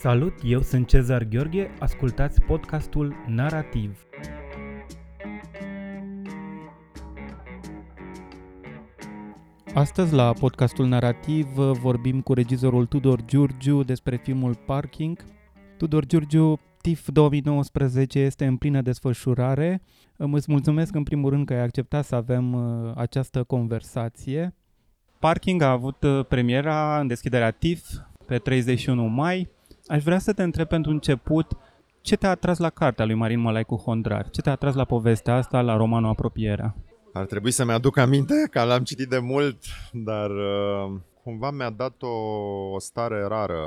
Salut, eu sunt Cezar Gheorghe, ascultați podcastul Narativ. Astăzi la podcastul Narativ vorbim cu regizorul Tudor Giurgiu despre filmul Parking. Tudor Giurgiu, TIF 2019 este în plină desfășurare. Îți mulțumesc în primul rând că ai acceptat să avem uh, această conversație. Parking a avut uh, premiera în deschiderea TIF pe 31 mai. Aș vrea să te întreb pentru început ce te-a atras la cartea lui Marin Mălai cu Hondrar? Ce te-a atras la povestea asta, la romanul Apropierea? Ar trebui să-mi aduc aminte că l-am citit de mult, dar uh, cumva mi-a dat o, o stare rară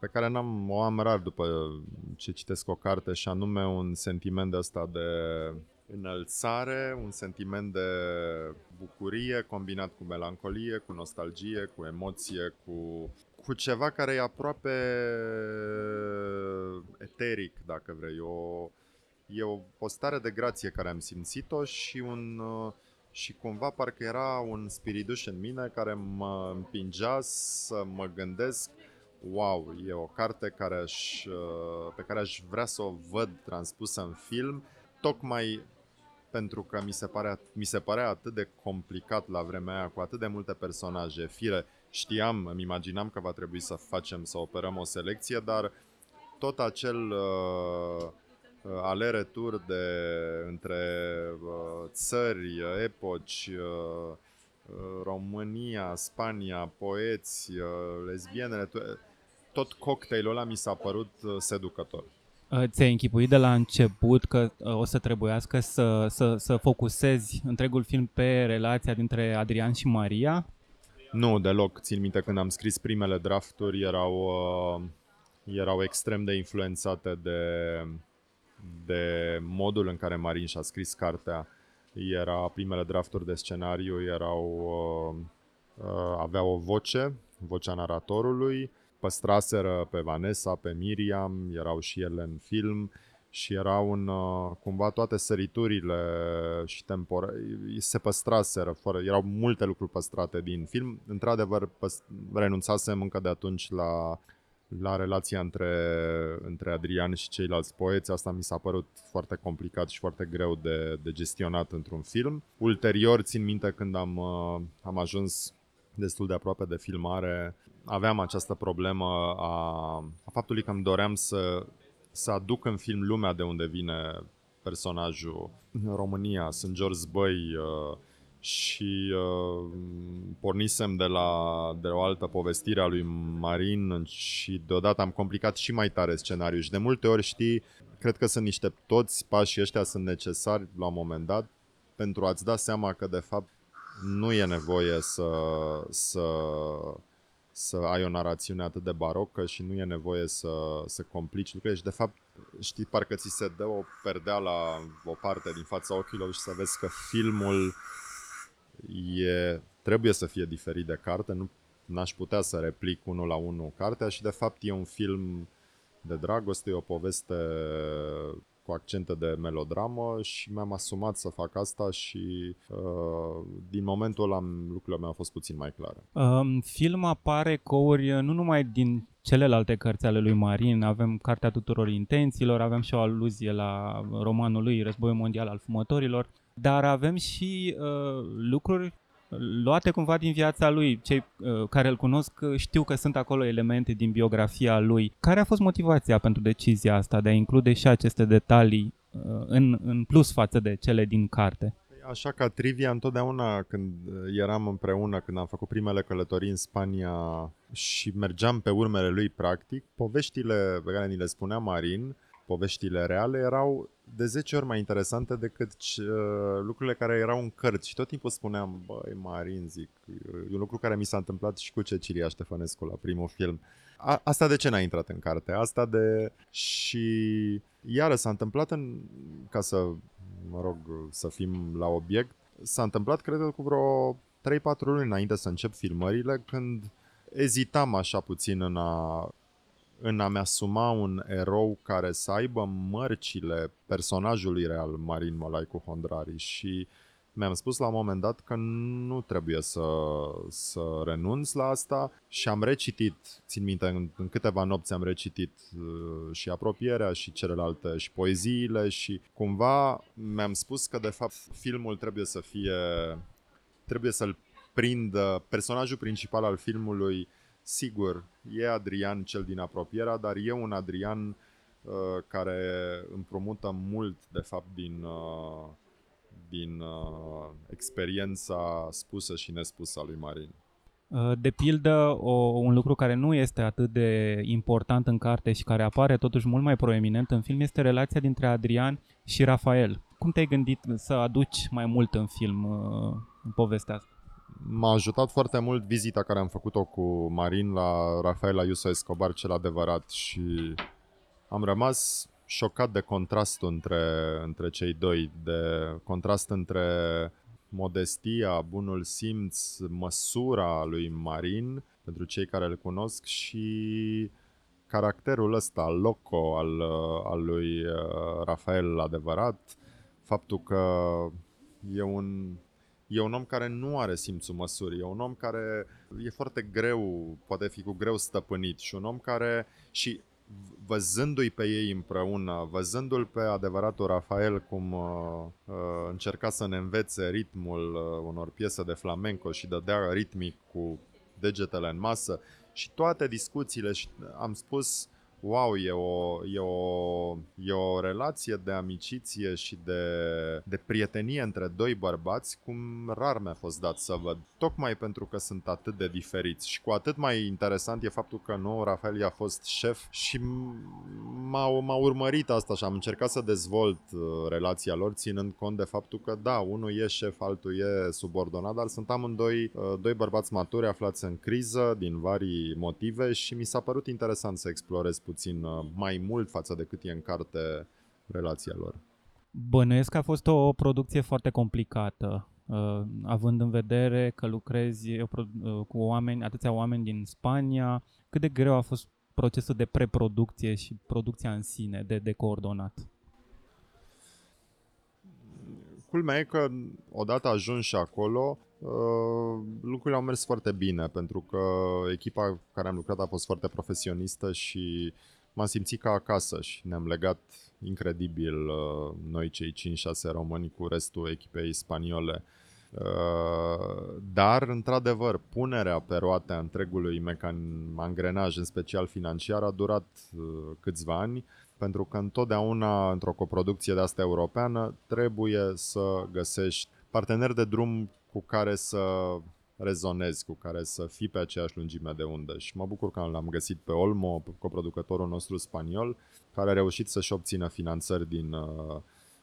pe care n-am, o am rar după ce citesc o carte și anume un sentiment de ăsta de înălțare, un sentiment de bucurie combinat cu melancolie, cu nostalgie, cu emoție, cu, cu ceva care e aproape eteric, dacă vrei. O, e o, o stare de grație care am simțit-o și un și cumva parcă era un spiriduș în mine care mă împingea să mă gândesc wow, e o carte care aș, pe care aș vrea să o văd transpusă în film, tocmai pentru că mi se, pare, mi se părea atât de complicat la vremea aia, cu atât de multe personaje. Fire, știam, îmi imaginam că va trebui să facem, să operăm o selecție, dar tot acel uh, uh ale-retur de, între uh, țări, epoci, uh, uh, România, Spania, poeți, uh, lesbienele, tot cocktailul ăla mi s-a părut uh, seducător. Uh, ți-ai închipuit de la început că uh, o să trebuiască să, să, să focusezi întregul film pe relația dintre Adrian și Maria? Nu, deloc. Țin minte când am scris primele drafturi, erau, uh, erau extrem de influențate de, de modul în care Marin și-a scris cartea. Era primele drafturi de scenariu, erau, uh, uh, aveau o voce, vocea naratorului, păstraseră pe Vanessa, pe Miriam, erau și ele în film și erau în, uh, cumva toate săriturile și tempora se păstraseră, fără, erau multe lucruri păstrate din film. Într-adevăr, păst- renunțasem încă de atunci la, la relația între, între Adrian și ceilalți poeți. Asta mi s-a părut foarte complicat și foarte greu de, de gestionat într-un film. Ulterior, țin minte când am, uh, am ajuns destul de aproape de filmare, aveam această problemă a, a faptului că îmi doream să, să aduc în film lumea de unde vine personajul. În România sunt George Zbăi uh, și uh, pornisem de la de o altă povestire a lui Marin și deodată am complicat și mai tare scenariul și de multe ori știi, cred că sunt niște toți pașii ăștia sunt necesari la un moment dat pentru a-ți da seama că de fapt nu e nevoie să, să să ai o narațiune atât de barocă și nu e nevoie să, să complici lucrurile și de fapt știi, parcă ți se dă o perdea la o parte din fața ochilor și să vezi că filmul e, trebuie să fie diferit de carte, nu n-aș putea să replic unul la unul cartea și de fapt e un film de dragoste, e o poveste cu accente de melodramă și mi-am asumat să fac asta și uh, din momentul ăla lucrurile mele au fost puțin mai clare. Um, film apare couri nu numai din celelalte cărți ale lui Marin, avem Cartea tuturor intențiilor, avem și o aluzie la romanul lui Războiul mondial al fumătorilor, dar avem și uh, lucruri luate cumva din viața lui. Cei uh, care îl cunosc uh, știu că sunt acolo elemente din biografia lui. Care a fost motivația pentru decizia asta de a include și aceste detalii uh, în, în plus față de cele din carte? Așa ca trivia, întotdeauna când eram împreună, când am făcut primele călătorii în Spania și mergeam pe urmele lui practic, poveștile pe care ni le spunea Marin poveștile reale erau de 10 ori mai interesante decât uh, lucrurile care erau în cărți. Și tot timpul spuneam, băi, Marin, zic, e un lucru care mi s-a întâmplat și cu Cecilia Ștefănescu la primul film. A, asta de ce n-a intrat în carte? Asta de... Și iară s-a întâmplat în... ca să, mă rog, să fim la obiect, s-a întâmplat, cred că, cu vreo 3-4 luni înainte să încep filmările, când ezitam așa puțin în a în a-mi asuma un erou care să aibă mărcile personajului real Marin Molai cu Hondrari. Și mi-am spus la un moment dat că nu trebuie să, să renunț la asta și am recitit, țin minte, în, în câteva nopți am recitit uh, și apropierea și celelalte și poeziile și cumva mi-am spus că de fapt filmul trebuie să fie, trebuie să-l prindă personajul principal al filmului Sigur, e Adrian cel din apropierea, dar e un Adrian uh, care împrumută mult, de fapt, din, uh, din uh, experiența spusă și nespusă a lui Marin. Uh, de pildă, o, un lucru care nu este atât de important în carte și care apare totuși mult mai proeminent în film este relația dintre Adrian și Rafael. Cum te-ai gândit să aduci mai mult în film uh, în povestea asta? M-a ajutat foarte mult vizita care am făcut-o cu Marin la Rafael Ayuso Escobar, cel adevărat și am rămas șocat de contrastul între, între cei doi, de contrast între modestia, bunul simț, măsura lui Marin, pentru cei care îl cunosc, și caracterul ăsta, loco, al, al lui uh, Rafael adevărat, faptul că e un, e un om care nu are simțul măsurii, e un om care e foarte greu, poate fi cu greu stăpânit și un om care, și văzându-i pe ei împreună, văzându-l pe adevăratul Rafael cum uh, uh, încerca să ne învețe ritmul uh, unor piese de flamenco și dădea ritmic cu degetele în masă și toate discuțiile și am spus wow, e o, e o, e o relație de amiciție și de, de prietenie între doi bărbați cum rar mi-a fost dat să văd. Tocmai pentru că sunt atât de diferiți și cu atât mai interesant e faptul că nu, Rafael a fost șef și m-a, m-a urmărit asta și am încercat să dezvolt uh, relația lor ținând cont de faptul că da, unul e șef, altul e subordonat, dar sunt amândoi uh, doi bărbați maturi aflați în criză din vari motive și mi s-a părut interesant să explorez puțin uh, mai mult față de cât e în carte relația lor. Bănuiesc că a fost o producție foarte complicată, uh, având în vedere că lucrezi uh, cu oameni, atâția oameni din Spania. Cât de greu a fost procesul de preproducție și producția în sine de, de coordonat? Culmea e că odată ajuns și acolo, Uh, lucrurile au mers foarte bine pentru că echipa cu care am lucrat a fost foarte profesionistă și m-am simțit ca acasă și ne-am legat incredibil uh, noi cei 5-6 români cu restul echipei spaniole. Uh, dar, într-adevăr, punerea pe roate a întregului mecan- angrenaj, în special financiar, a durat câțiva ani, pentru că întotdeauna, într-o coproducție de asta europeană, trebuie să găsești parteneri de drum cu care să rezonezi, cu care să fii pe aceeași lungime de undă. Și mă bucur că l-am găsit pe Olmo, coproducătorul nostru spaniol, care a reușit să-și obțină finanțări din, uh,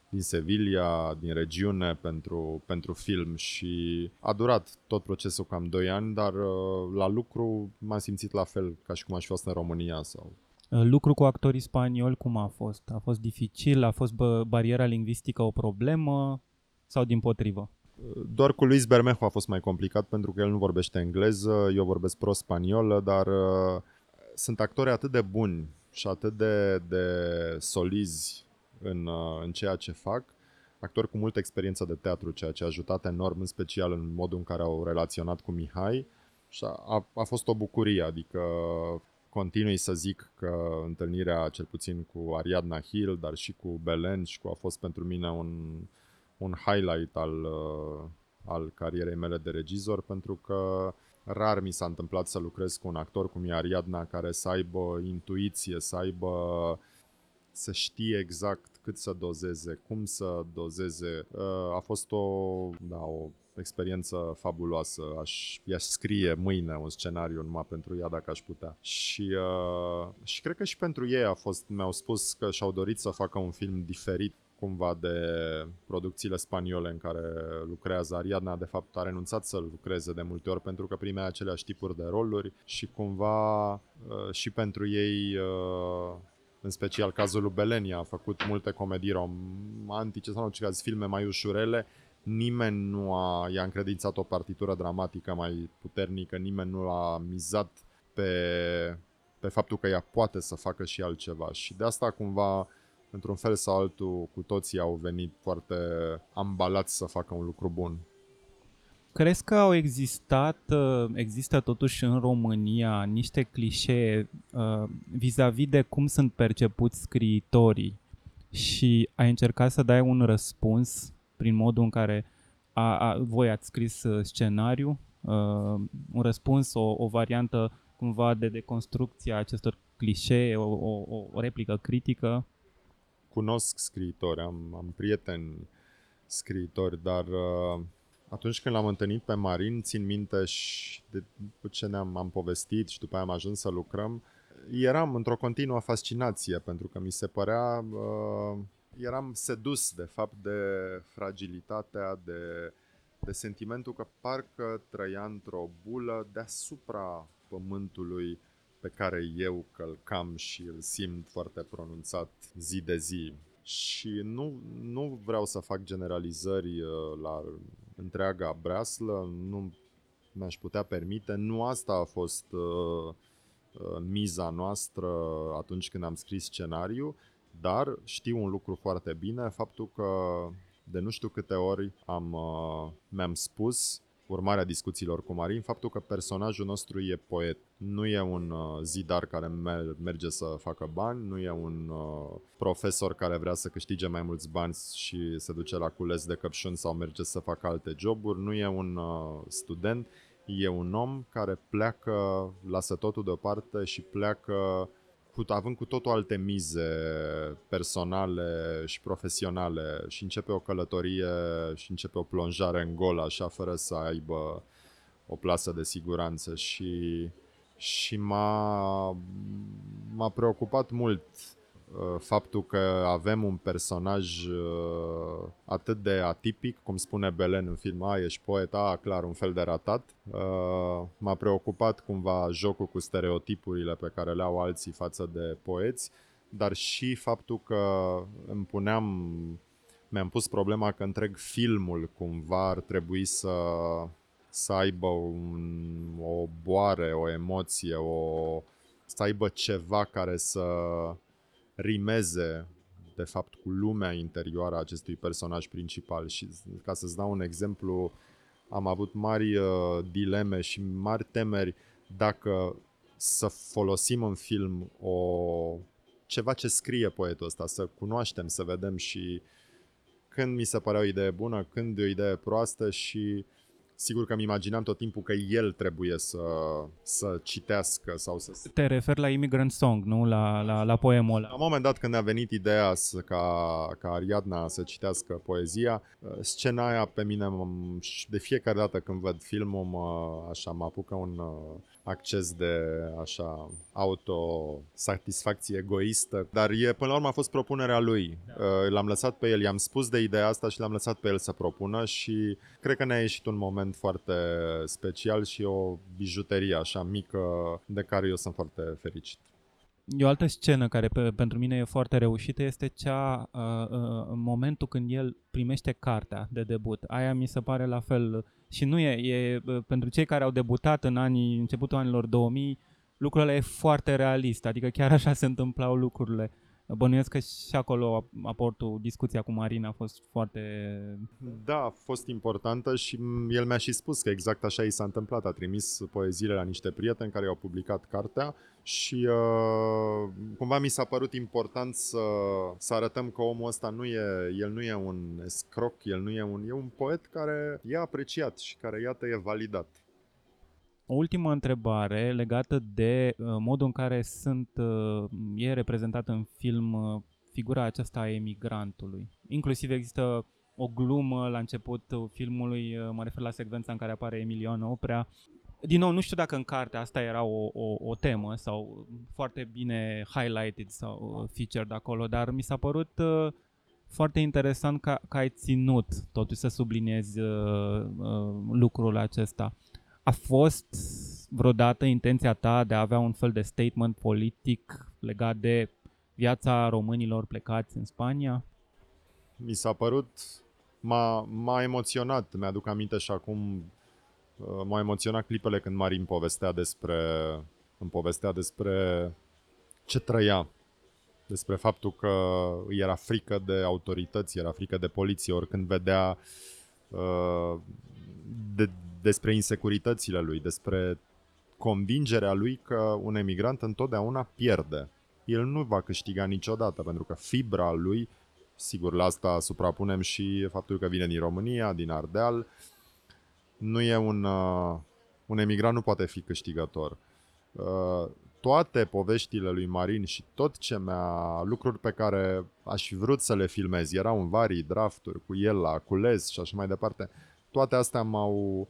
din Sevilla, din regiune pentru, pentru film și a durat tot procesul cam 2 ani, dar uh, la lucru m-am simțit la fel ca și cum aș fi fost în România sau uh, Lucru cu actorii spanioli cum a fost? A fost dificil? A fost bariera lingvistică o problemă sau din potrivă? Doar cu Luis Bermejo a fost mai complicat pentru că el nu vorbește engleză, eu vorbesc pro-spaniolă, dar uh, sunt actori atât de buni și atât de, de solizi în, uh, în ceea ce fac, actori cu multă experiență de teatru, ceea ce a ajutat enorm, în special în modul în care au relaționat cu Mihai și a, a fost o bucurie, adică continui să zic că întâlnirea cel puțin cu Ariadna Hill, dar și cu Belen și cu a fost pentru mine un, un highlight al, uh, al carierei mele de regizor pentru că rar mi s-a întâmplat să lucrez cu un actor cum e Ariadna care să aibă intuiție, să aibă să știe exact cât să dozeze, cum să dozeze. Uh, a fost o, da, o experiență fabuloasă. Aș, i-aș scrie mâine un scenariu numai pentru ea dacă aș putea. Și, uh, și cred că și pentru ei a fost, mi-au spus că și-au dorit să facă un film diferit cumva de producțiile spaniole în care lucrează. Ariadna, de fapt, a renunțat să lucreze de multe ori pentru că primea aceleași tipuri de roluri și cumva uh, și pentru ei, uh, în special cazul lui Belenia, a făcut multe comedii romantice sau, în caz, filme mai ușurele. Nimeni nu a, i-a încredințat o partitură dramatică mai puternică, nimeni nu a mizat pe, pe faptul că ea poate să facă și altceva. Și de asta cumva într-un fel sau altul, cu toții au venit foarte ambalați să facă un lucru bun. Crezi că au existat, uh, există totuși în România niște clișee uh, vis-a-vis de cum sunt percepuți scriitorii? Și ai încercat să dai un răspuns prin modul în care a, a, voi ați scris uh, scenariu, un răspuns, o, o variantă cumva de deconstrucție a acestor clișee, o, o, o replică critică? Cunosc scriitori, am, am prieteni scriitori, dar uh, atunci când l-am întâlnit pe Marin, țin minte și de, după ce ne-am am povestit și după aia am ajuns să lucrăm, eram într-o continuă fascinație pentru că mi se părea, uh, eram sedus de fapt de fragilitatea, de, de sentimentul că parcă trăia într-o bulă deasupra pământului pe care eu călcam și îl simt foarte pronunțat zi de zi. Și nu, nu vreau să fac generalizări uh, la întreaga breaslă, nu mi-aș putea permite. Nu asta a fost uh, uh, miza noastră atunci când am scris scenariu, dar știu un lucru foarte bine, faptul că de nu știu câte ori am, uh, mi-am spus urmarea discuțiilor cu Marin, faptul că personajul nostru e poet. Nu e un uh, zidar care merge să facă bani, nu e un uh, profesor care vrea să câștige mai mulți bani și se duce la cules de căpșuni sau merge să facă alte joburi, nu e un uh, student, e un om care pleacă, lasă totul deoparte și pleacă cu, având cu totul alte mize personale și profesionale și începe o călătorie și începe o plonjare în gol așa fără să aibă o plasă de siguranță. Și, și m-a, m-a preocupat mult Uh, faptul că avem un personaj uh, atât de atipic, cum spune Belen în film, a, ești poet, a, clar, un fel de ratat. Uh, m-a preocupat cumva jocul cu stereotipurile pe care le au alții față de poeți, dar și faptul că îmi puneam, mi-am pus problema că întreg filmul cumva ar trebui să să aibă un, o boare, o emoție, o, să aibă ceva care să rimeze de fapt cu lumea interioară a acestui personaj principal. Și ca să-ți dau un exemplu, am avut mari uh, dileme și mari temeri dacă să folosim în film o ceva ce scrie poetul ăsta, să cunoaștem, să vedem și când mi se părea o idee bună, când e o idee proastă și sigur că îmi imaginam tot timpul că el trebuie să, să citească sau să... Te referi la Immigrant Song, nu? La, la, la poemul ăla. La un moment dat când a venit ideea să, ca, ca Ariadna să citească poezia, uh, scena aia pe mine, de fiecare dată când văd filmul, mă, așa, mă apucă un uh, acces de așa autosatisfacție egoistă, dar e, până la urmă a fost propunerea lui. Da. Uh, l-am lăsat pe el, i-am spus de ideea asta și l-am lăsat pe el să propună și cred că ne-a ieșit un moment foarte special și o bijuterie așa mică de care eu sunt foarte fericit. E o altă scenă care pe, pentru mine e foarte reușită este cea uh, uh, în momentul când el primește cartea de debut. Aia mi se pare la fel și nu e, e pentru cei care au debutat în anii începutul anilor 2000, lucrurile e foarte realist, adică chiar așa se întâmplau lucrurile. Bănuiesc că și acolo aportul, discuția cu Marina a fost foarte... Da, a fost importantă și el mi-a și spus că exact așa i s-a întâmplat. A trimis poeziile la niște prieteni care au publicat cartea și uh, cumva mi s-a părut important să, să arătăm că omul ăsta nu e, el nu e un scroc, el nu e un, e un poet care e apreciat și care iată e validat. O ultimă întrebare legată de uh, modul în care sunt, uh, e reprezentată în film uh, figura aceasta a emigrantului. Inclusiv există o glumă la începutul filmului, uh, mă refer la secvența în care apare Emiliano Oprea. Din nou, nu știu dacă în carte asta era o, o, o temă sau foarte bine highlighted sau uh, featured acolo, dar mi s-a părut uh, foarte interesant că, că ai ținut totuși să subliniezi uh, uh, lucrul acesta. A fost vreodată intenția ta de a avea un fel de statement politic legat de viața românilor plecați în Spania? Mi s-a părut, m-a, m-a emoționat, mi-aduc aminte și acum uh, m-a emoționat clipele când Marin povestea despre, îmi povestea despre ce trăia despre faptul că îi era frică de autorități, era frică de poliție, oricând vedea uh, de, despre insecuritățile lui, despre convingerea lui că un emigrant întotdeauna pierde. El nu va câștiga niciodată, pentru că fibra lui, sigur, la asta suprapunem și faptul că vine din România, din Ardeal, nu e un, uh, un emigrant nu poate fi câștigător. Uh, toate poveștile lui Marin și tot ce mi-a, lucruri pe care aș fi vrut să le filmez, erau în varii drafturi cu el la cules și așa mai departe, toate astea m-au,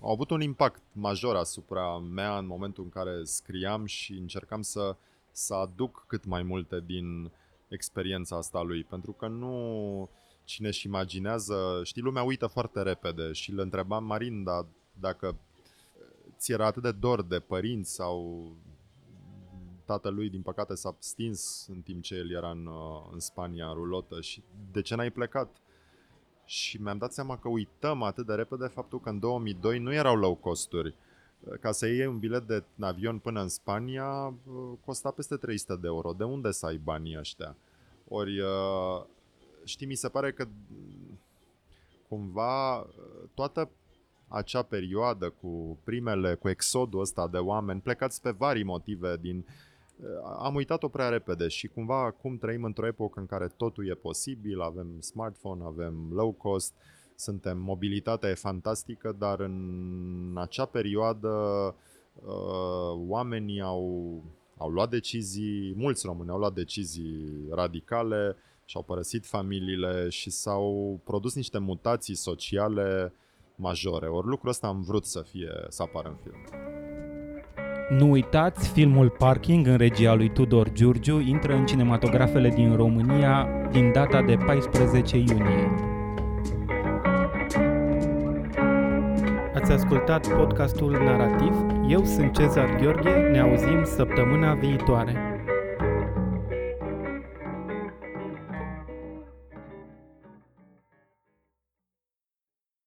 au avut un impact major asupra mea în momentul în care scriam și încercam să, să aduc cât mai multe din experiența asta lui, pentru că nu cine își imaginează, știi, lumea uită foarte repede și îl întrebam Marin, dar dacă ți era atât de dor de părinți sau tatălui, din păcate, s-a stins în timp ce el era în, uh, în Spania, în rulotă și de ce n-ai plecat? Și mi-am dat seama că uităm atât de repede faptul că în 2002 nu erau low costuri. Ca să iei un bilet de avion până în Spania uh, costa peste 300 de euro. De unde să ai banii ăștia? Ori, uh, știi, mi se pare că cumva toată acea perioadă cu primele, cu exodul ăsta de oameni plecați pe vari motive din am uitat-o prea repede și cumva acum trăim într-o epocă în care totul e posibil, avem smartphone, avem low cost, suntem, mobilitatea e fantastică, dar în acea perioadă uh, oamenii au, au luat decizii, mulți români au luat decizii radicale și-au părăsit familiile și s-au produs niște mutații sociale majore. Ori lucrul ăsta am vrut să fie, să apară în film. Nu uitați, filmul Parking în regia lui Tudor Giurgiu intră în cinematografele din România din data de 14 iunie. Ați ascultat podcastul Narativ? Eu sunt Cezar Gheorghe, ne auzim săptămâna viitoare.